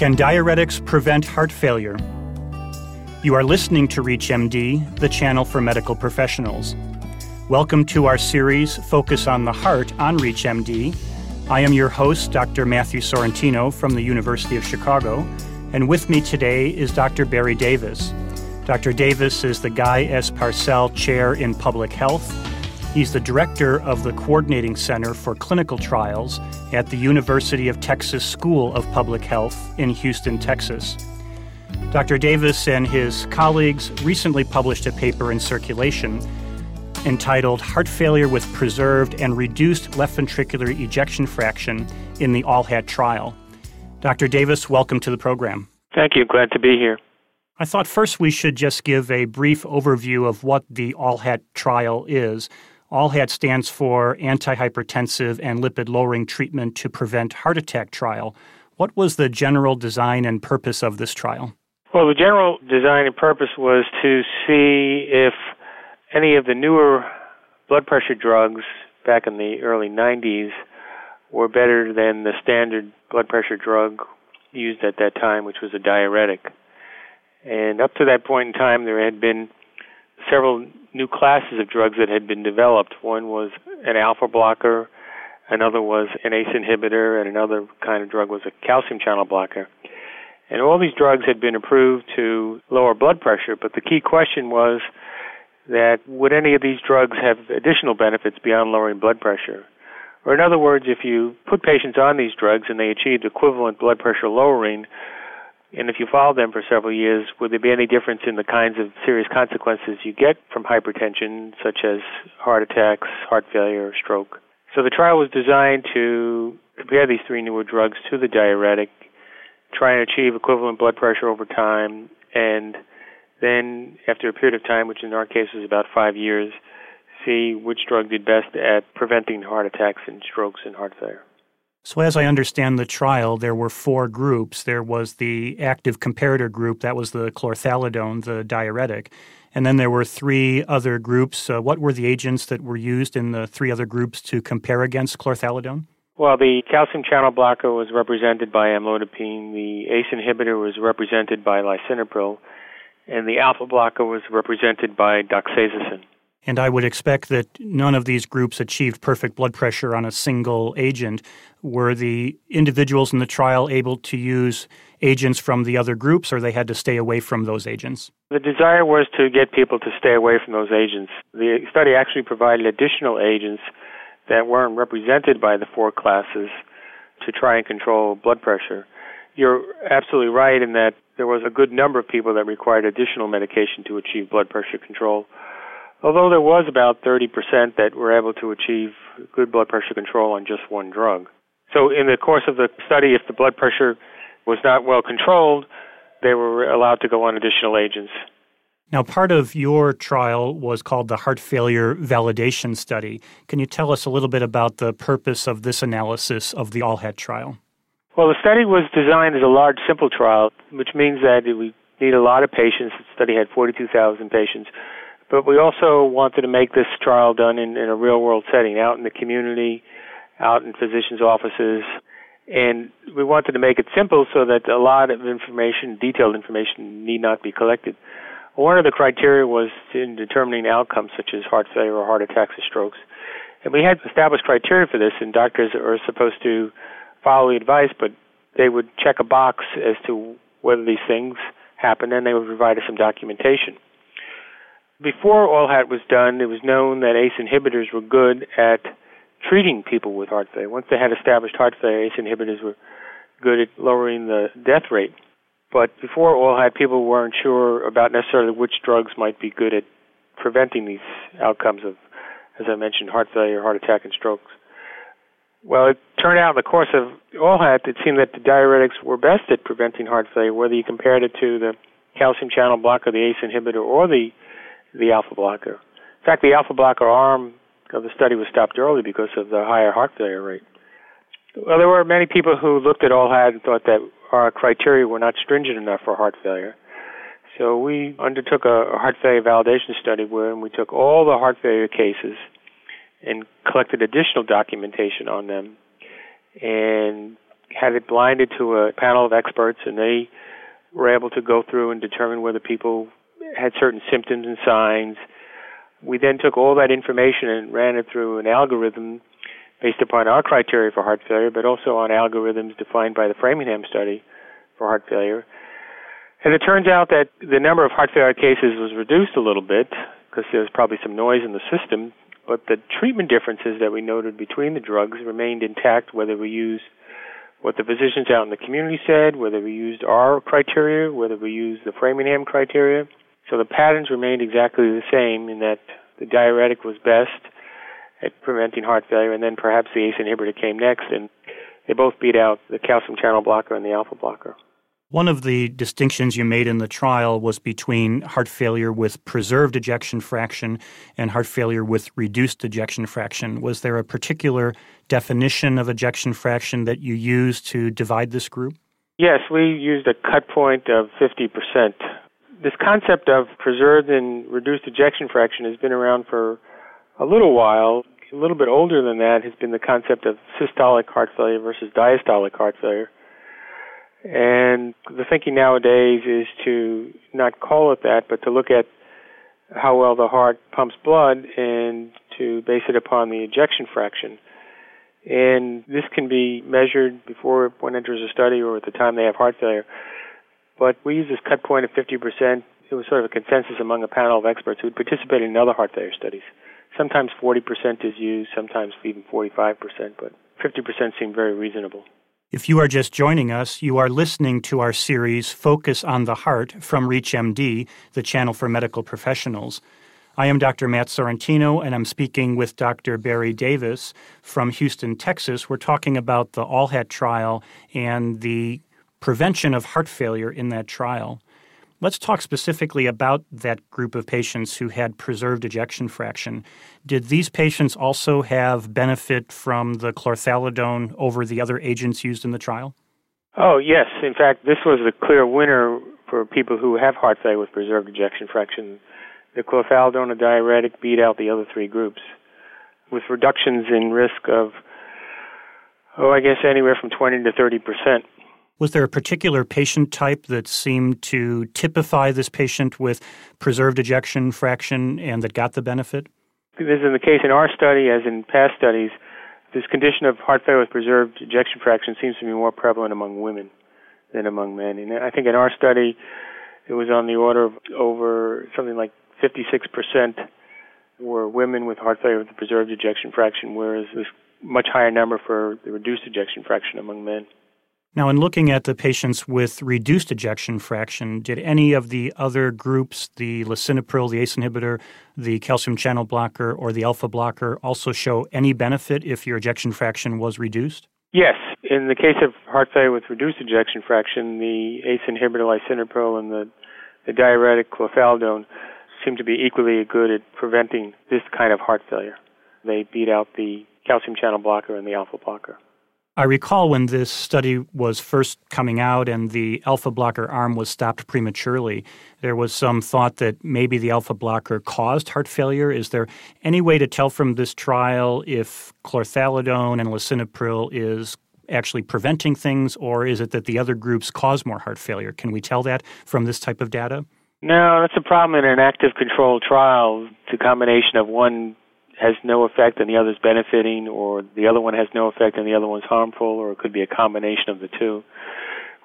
Can diuretics prevent heart failure? You are listening to ReachMD, the channel for medical professionals. Welcome to our series, Focus on the Heart on ReachMD. I am your host, Dr. Matthew Sorrentino from the University of Chicago, and with me today is Dr. Barry Davis. Dr. Davis is the Guy S. Parcel Chair in Public Health. He's the director of the Coordinating Center for Clinical Trials at the University of Texas School of Public Health in Houston, Texas. Dr. Davis and his colleagues recently published a paper in Circulation entitled Heart Failure with Preserved and Reduced Left Ventricular Ejection Fraction in the ALLHAT Trial. Dr. Davis, welcome to the program. Thank you. Glad to be here. I thought first we should just give a brief overview of what the ALLHAT trial is. ALLHAT stands for Antihypertensive and Lipid Lowering Treatment to Prevent Heart Attack Trial. What was the general design and purpose of this trial? Well, the general design and purpose was to see if any of the newer blood pressure drugs back in the early 90s were better than the standard blood pressure drug used at that time, which was a diuretic. And up to that point in time, there had been several new classes of drugs that had been developed. One was an alpha blocker, another was an ACE inhibitor, and another kind of drug was a calcium channel blocker. And all these drugs had been approved to lower blood pressure, but the key question was that would any of these drugs have additional benefits beyond lowering blood pressure? Or in other words, if you put patients on these drugs and they achieved equivalent blood pressure lowering, and if you followed them for several years, would there be any difference in the kinds of serious consequences you get from hypertension, such as heart attacks, heart failure, or stroke? So the trial was designed to compare these three newer drugs to the diuretic, try and achieve equivalent blood pressure over time, and then after a period of time, which in our case was about five years, see which drug did best at preventing heart attacks and strokes and heart failure. So, as I understand the trial, there were four groups. There was the active comparator group, that was the chlorthalidone, the diuretic. And then there were three other groups. Uh, what were the agents that were used in the three other groups to compare against chlorthalidone? Well, the calcium channel blocker was represented by amlodipine, the ACE inhibitor was represented by lisinopril, and the alpha blocker was represented by doxazosin. And I would expect that none of these groups achieved perfect blood pressure on a single agent. Were the individuals in the trial able to use agents from the other groups, or they had to stay away from those agents? The desire was to get people to stay away from those agents. The study actually provided additional agents that weren't represented by the four classes to try and control blood pressure. You're absolutely right in that there was a good number of people that required additional medication to achieve blood pressure control although there was about 30% that were able to achieve good blood pressure control on just one drug. So, in the course of the study, if the blood pressure was not well controlled, they were allowed to go on additional agents. Now, part of your trial was called the Heart Failure Validation Study. Can you tell us a little bit about the purpose of this analysis of the ALLHAT trial? Well, the study was designed as a large, simple trial, which means that we need a lot of patients. The study had 42,000 patients but we also wanted to make this trial done in, in a real world setting, out in the community, out in physicians' offices. And we wanted to make it simple so that a lot of information, detailed information, need not be collected. One of the criteria was in determining outcomes such as heart failure or heart attacks or strokes. And we had established criteria for this, and doctors are supposed to follow the advice, but they would check a box as to whether these things happen, and they would provide us some documentation before ALLHAT was done, it was known that ACE inhibitors were good at treating people with heart failure. Once they had established heart failure, ACE inhibitors were good at lowering the death rate. But before ALLHAT, people weren't sure about necessarily which drugs might be good at preventing these outcomes of, as I mentioned, heart failure, heart attack, and strokes. Well, it turned out in the course of ALLHAT, it seemed that the diuretics were best at preventing heart failure, whether you compared it to the calcium channel blocker, the ACE inhibitor, or the the alpha blocker. In fact, the alpha blocker arm of the study was stopped early because of the higher heart failure rate. Well, there were many people who looked at ALLHAT and thought that our criteria were not stringent enough for heart failure. So we undertook a, heart failure validation study where we took all the heart failure cases and collected additional documentation on them and had it blinded to a panel of experts, and they were able to go through and determine whether people had certain symptoms and signs. We then took all that information and ran it through an algorithm based upon our criteria for heart failure, but also on algorithms defined by the Framingham study for heart failure. And it turns out that the number of heart failure cases was reduced a little bit because there was probably some noise in the system, but the treatment differences that we noted between the drugs remained intact whether we used what the physicians out in the community said, whether we used our criteria, whether we used the Framingham criteria. So the patterns remained exactly the same in that the diuretic was best at preventing heart failure, and then perhaps the ACE inhibitor came next, and they both beat out the calcium channel blocker and the alpha blocker. One of the distinctions you made in the trial was between heart failure with preserved ejection fraction and heart failure with reduced ejection fraction. Was there a particular definition of ejection fraction that you used to divide this group? Yes, we used a cut point of 50%. This concept of preserved and reduced ejection fraction has been around for a little while. A little bit older than that has been the concept of systolic heart failure versus diastolic heart failure and the thinking nowadays is to not call it that, but to look at how well the heart pumps blood and to base it upon the ejection fraction. And this can be measured before one enters a study or at the time they have heart failure. But we use this cut point of 50%. It was sort of a consensus among a panel of experts who had participated in other heart failure studies. Sometimes 40% is used, sometimes even 45%, but 50% seemed very reasonable. If you are just joining us, you are listening to our series Focus on the Heart from ReachMD, the channel for medical professionals. I am Dr. Matt Sorrentino, and I'm speaking with Dr. Barry Davis from Houston, Texas. We're talking about the ALLHAT trial and the prevention of heart failure in that trial. Let's talk specifically about that group of patients who had preserved ejection fraction. Did these patients also have benefit from the chlorthalidone over the other agents used in the trial? Oh, yes. In fact, this was a clear winner for people who have heart failure with preserved ejection fraction. The chlorthalidone, a diuretic, beat out the other three groups with reductions in risk of, oh, I guess anywhere from 20 to 30 percent. Was there a particular patient type that seemed to typify this patient with preserved ejection fraction and that got the benefit? This is the case in our study, as in past studies. This condition of heart failure with preserved ejection fraction seems to be more prevalent among women than among men. And I think in our study, it was on the order of over something like 56% were women with heart failure with preserved ejection fraction, whereas this much higher number for the reduced ejection fraction among men. Now, in looking at the patients with reduced ejection fraction, did any of the other groups, the lisinopril, the ACE inhibitor, the calcium channel blocker, or the alpha blocker, also show any benefit if your ejection fraction was reduced? Yes. In the case of heart failure with reduced ejection fraction, the ACE inhibitor lisinopril and the, the diuretic chlorthalidone seem to be equally good at preventing this kind of heart failure. They beat out the calcium channel blocker and the alpha blocker. I recall when this study was first coming out and the alpha blocker arm was stopped prematurely, there was some thought that maybe the alpha blocker caused heart failure. Is there any way to tell from this trial if chlorthalidone and lisinopril is actually preventing things, or is it that the other groups cause more heart failure? Can we tell that from this type of data? No, that's a problem in an active controlled trial. It's a combination of one has no effect and the other's benefiting, or the other one has no effect and the other one's harmful, or it could be a combination of the two.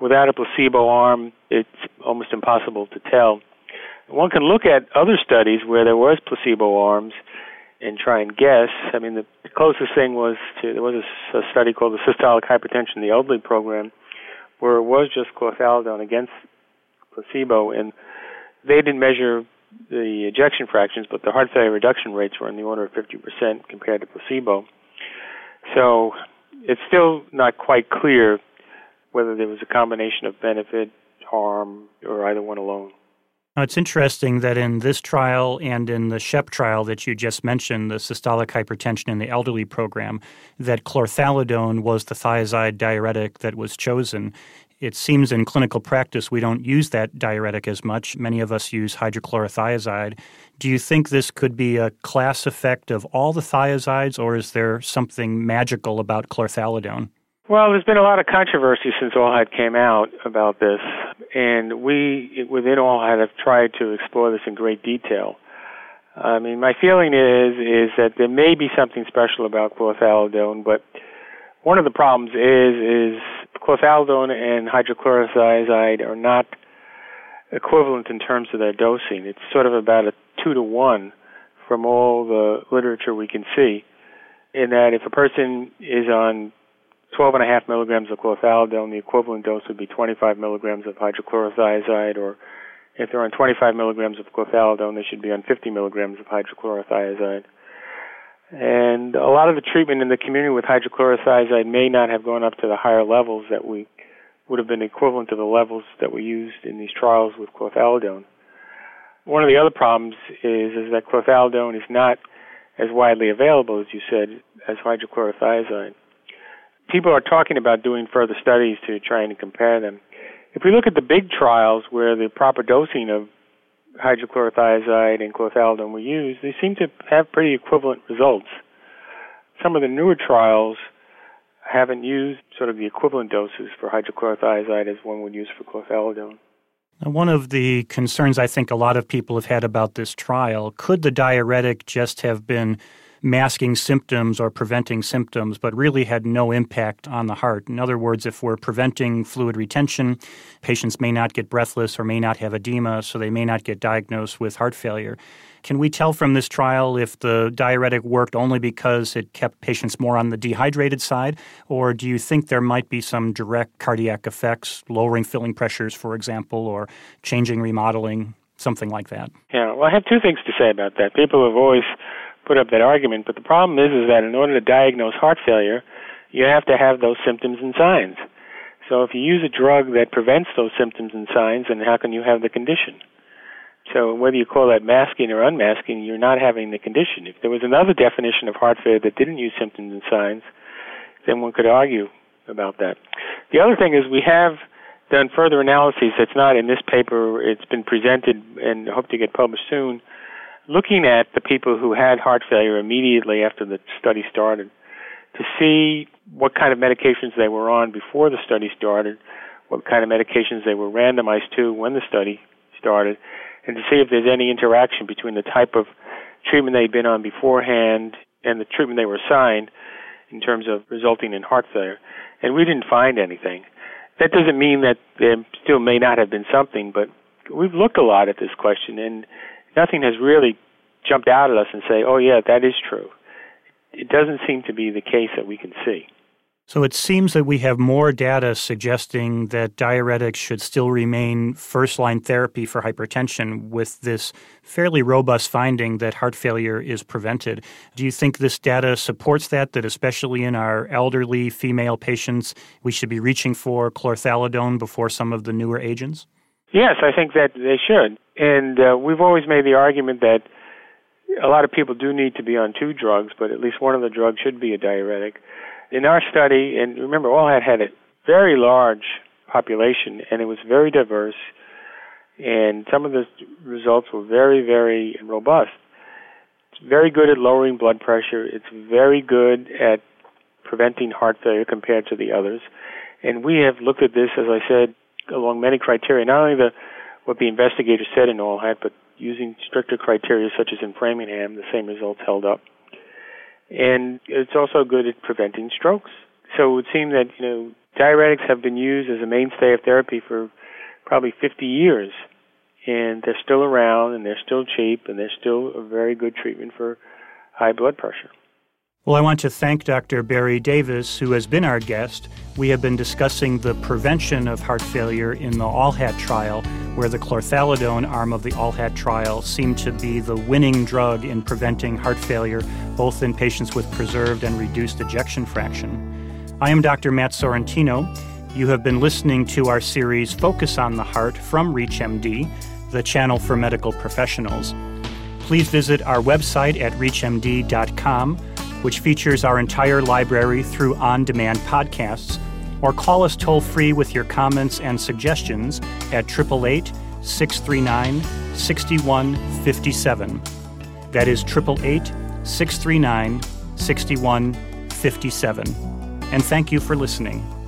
Without a placebo arm, it's almost impossible to tell. One can look at other studies where there was placebo arms and try and guess. I mean, the closest thing was to there was a, a study called the Systolic Hypertension in the Elderly Program, where it was just chlorthalidone against placebo, and they didn't measure the ejection fractions, but the heart failure reduction rates were in the order of 50% compared to placebo. So it's still not quite clear whether there was a combination of benefit, harm, or either one alone. Now, it's interesting that in this trial and in the SHEP trial that you just mentioned, the systolic hypertension in the elderly program, that chlorthalidone was the thiazide diuretic that was chosen. It seems in clinical practice we don't use that diuretic as much. Many of us use hydrochlorothiazide. Do you think this could be a class effect of all the thiazides, or is there something magical about chlorthalidone? Well, there's been a lot of controversy since ALLHAT came out about this, and we within ALLHAT have tried to explore this in great detail. I mean, my feeling is is that there may be something special about chlorthalidone, but one of the problems is is chlorthalidone and hydrochlorothiazide are not equivalent in terms of their dosing. It's sort of about a two to one from all the literature we can see. In that, if a person is on 12 and a half milligrams of chlorthalidone, the equivalent dose would be 25 milligrams of hydrochlorothiazide, or if they're on 25 milligrams of chlorthalidone, they should be on 50 milligrams of hydrochlorothiazide. And a lot of the treatment in the community with hydrochlorothiazide may not have gone up to the higher levels that we would have been equivalent to the levels that we used in these trials with chlorthalidone. One of the other problems is is that chlorthalidone is not as widely available as you said as hydrochlorothiazide. People are talking about doing further studies to try and compare them. If we look at the big trials where the proper dosing of hydrochlorothiazide and chlorthalidone were used, they seem to have pretty equivalent results. Some of the newer trials haven't used sort of the equivalent doses for hydrochlorothiazide as one would use for chlorthalidone. One of the concerns I think a lot of people have had about this trial could the diuretic just have been masking symptoms or preventing symptoms, but really had no impact on the heart. In other words, if we're preventing fluid retention, patients may not get breathless or may not have edema, so they may not get diagnosed with heart failure. Can we tell from this trial if the diuretic worked only because it kept patients more on the dehydrated side, or do you think there might be some direct cardiac effects, lowering filling pressures, for example, or changing remodeling, something like that? Yeah, well, I have two things to say about that. People have always put up that argument, but the problem is is that in order to diagnose heart failure, you have to have those symptoms and signs. So if you use a drug that prevents those symptoms and signs, then how can you have the condition? So whether you call that masking or unmasking, you're not having the condition. If there was another definition of heart failure that didn't use symptoms and signs, then one could argue about that. The other thing is we have done further analyses that's not in this paper. It's been presented and hope to get published soon looking at the people who had heart failure immediately after the study started to see what kind of medications they were on before the study started, what kind of medications they were randomized to when the study started, and to see if there's any interaction between the type of treatment they'd been on beforehand and the treatment they were assigned in terms of resulting in heart failure. And we didn't find anything. That doesn't mean that there still may not have been something, but we've looked a lot at this question and nothing has really jumped out at us and say, oh, yeah, that is true. It doesn't seem to be the case that we can see. So it seems that we have more data suggesting that diuretics should still remain first line therapy for hypertension with this fairly robust finding that heart failure is prevented. Do you think this data supports that, that especially in our elderly female patients, we should be reaching for chlorthalidone before some of the newer agents? Yes, I think that they should. And uh, we've always made the argument that a lot of people do need to be on two drugs, but at least one of the drugs should be a diuretic. In our study, and remember, ALLHAT had had a very large population, and it was very diverse, and some of the results were very, very robust. It's very good at lowering blood pressure. It's very good at preventing heart failure compared to the others. And we have looked at this, as I said, along many criteria, not only the what the investigators said in all ALLHAT, but using stricter criteria such as in Framingham, the same results held up. And it's also good at preventing strokes. So it would seem that, you know, diuretics have been used as a mainstay of therapy for probably 50 years. And they're still around and they're still cheap and they're still a very good treatment for high blood pressure. Well, I want to thank Dr. Barry Davis, who has been our guest. We have been discussing the prevention of heart failure in the ALLHAT trial, where the chlorthalidone arm of the ALLHAT trial seemed to be the winning drug in preventing heart failure, both in patients with preserved and reduced ejection fraction. I am Dr. Matt Sorrentino. You have been listening to our series Focus on the Heart from ReachMD, the channel for medical professionals. Please visit our website at reachmd.com which features our entire library through on demand podcasts, or call us toll free with your comments and suggestions at 888 639 6157. That is 888 639 6157. and thank you for listening.